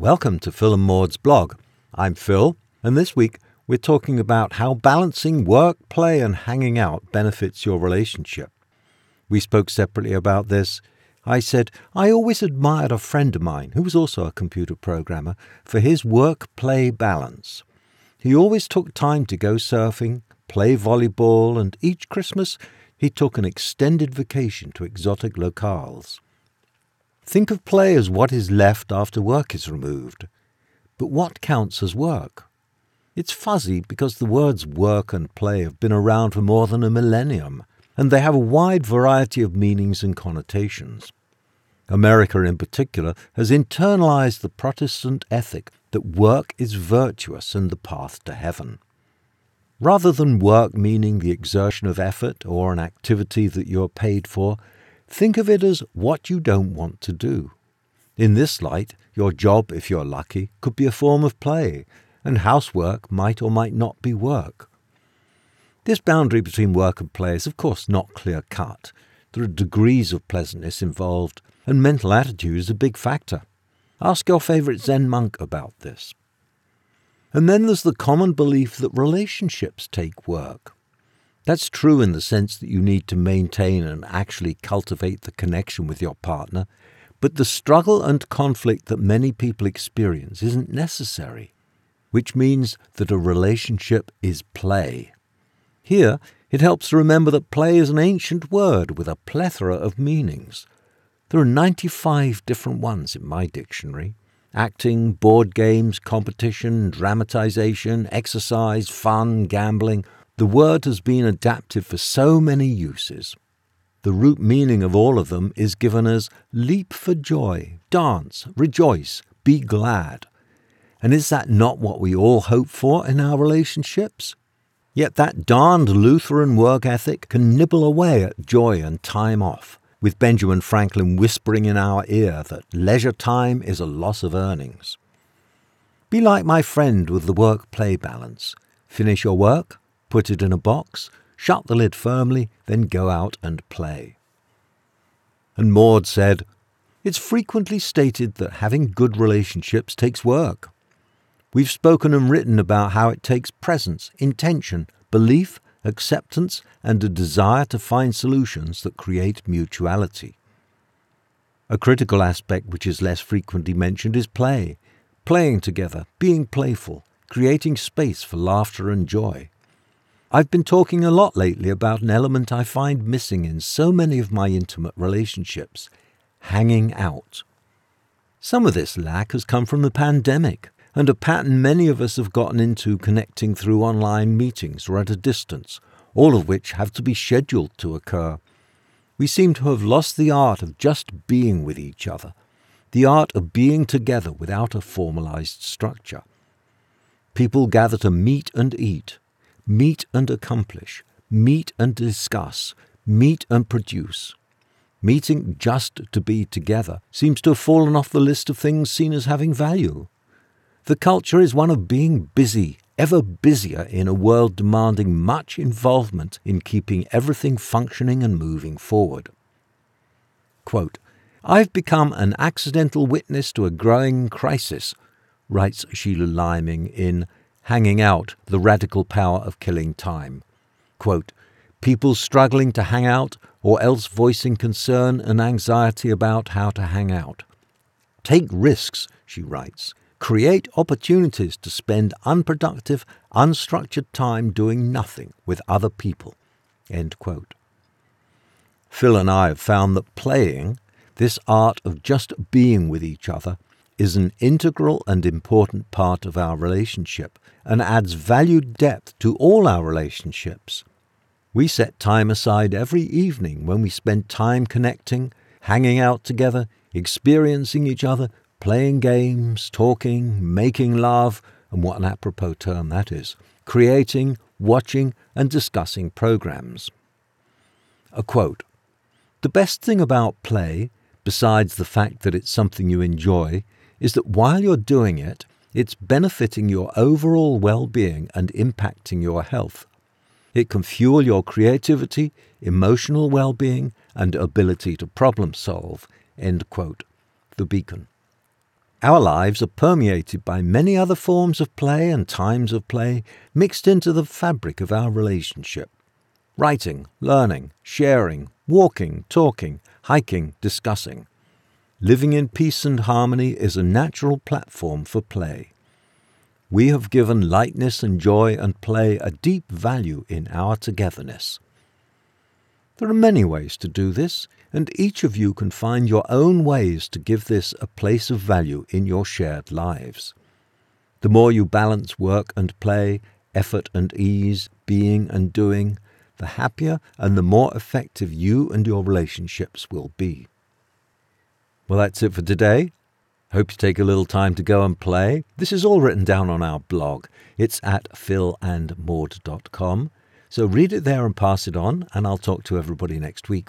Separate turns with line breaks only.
Welcome to Phil and Maud's blog. I'm Phil, and this week we're talking about how balancing work, play, and hanging out benefits your relationship. We spoke separately about this. I said, I always admired a friend of mine, who was also a computer programmer, for his work play balance. He always took time to go surfing, play volleyball, and each Christmas he took an extended vacation to exotic locales. Think of play as what is left after work is removed. But what counts as work? It's fuzzy because the words work and play have been around for more than a millennium, and they have a wide variety of meanings and connotations. America, in particular, has internalized the Protestant ethic that work is virtuous and the path to heaven. Rather than work meaning the exertion of effort or an activity that you're paid for, Think of it as what you don't want to do. In this light, your job, if you're lucky, could be a form of play, and housework might or might not be work. This boundary between work and play is, of course, not clear cut. There are degrees of pleasantness involved, and mental attitude is a big factor. Ask your favourite Zen monk about this. And then there's the common belief that relationships take work. That's true in the sense that you need to maintain and actually cultivate the connection with your partner, but the struggle and conflict that many people experience isn't necessary, which means that a relationship is play. Here, it helps to remember that play is an ancient word with a plethora of meanings. There are 95 different ones in my dictionary acting, board games, competition, dramatization, exercise, fun, gambling, the word has been adapted for so many uses. The root meaning of all of them is given as leap for joy, dance, rejoice, be glad. And is that not what we all hope for in our relationships? Yet that darned Lutheran work ethic can nibble away at joy and time off, with Benjamin Franklin whispering in our ear that leisure time is a loss of earnings. Be like my friend with the work play balance. Finish your work, put it in a box, shut the lid firmly, then go out and play. And Maud said, It's frequently stated that having good relationships takes work. We've spoken and written about how it takes presence, intention, belief, acceptance, and a desire to find solutions that create mutuality. A critical aspect which is less frequently mentioned is play. Playing together, being playful, creating space for laughter and joy. I've been talking a lot lately about an element I find missing in so many of my intimate relationships hanging out. Some of this lack has come from the pandemic and a pattern many of us have gotten into connecting through online meetings or at a distance, all of which have to be scheduled to occur. We seem to have lost the art of just being with each other, the art of being together without a formalized structure. People gather to meet and eat, meet and accomplish, meet and discuss, meet and produce. Meeting just to be together seems to have fallen off the list of things seen as having value. The culture is one of being busy, ever busier in a world demanding much involvement in keeping everything functioning and moving forward. Quote, I've become an accidental witness to a growing crisis, writes Sheila Liming in hanging out, the radical power of killing time. Quote, People struggling to hang out or else voicing concern and anxiety about how to hang out. Take risks, she writes. Create opportunities to spend unproductive, unstructured time doing nothing with other people. End quote. Phil and I have found that playing, this art of just being with each other, is an integral and important part of our relationship and adds valued depth to all our relationships. We set time aside every evening when we spend time connecting, hanging out together, experiencing each other, playing games, talking, making love, and what an apropos term that is, creating, watching, and discussing programs. A quote The best thing about play, besides the fact that it's something you enjoy, is that while you're doing it, it's benefiting your overall well being and impacting your health. It can fuel your creativity, emotional well being, and ability to problem solve. End quote. The Beacon. Our lives are permeated by many other forms of play and times of play mixed into the fabric of our relationship. Writing, learning, sharing, walking, talking, hiking, discussing. Living in peace and harmony is a natural platform for play. We have given lightness and joy and play a deep value in our togetherness. There are many ways to do this, and each of you can find your own ways to give this a place of value in your shared lives. The more you balance work and play, effort and ease, being and doing, the happier and the more effective you and your relationships will be. Well, that's it for today. Hope you take a little time to go and play. This is all written down on our blog. It's at philandmaud.com. So read it there and pass it on, and I'll talk to everybody next week.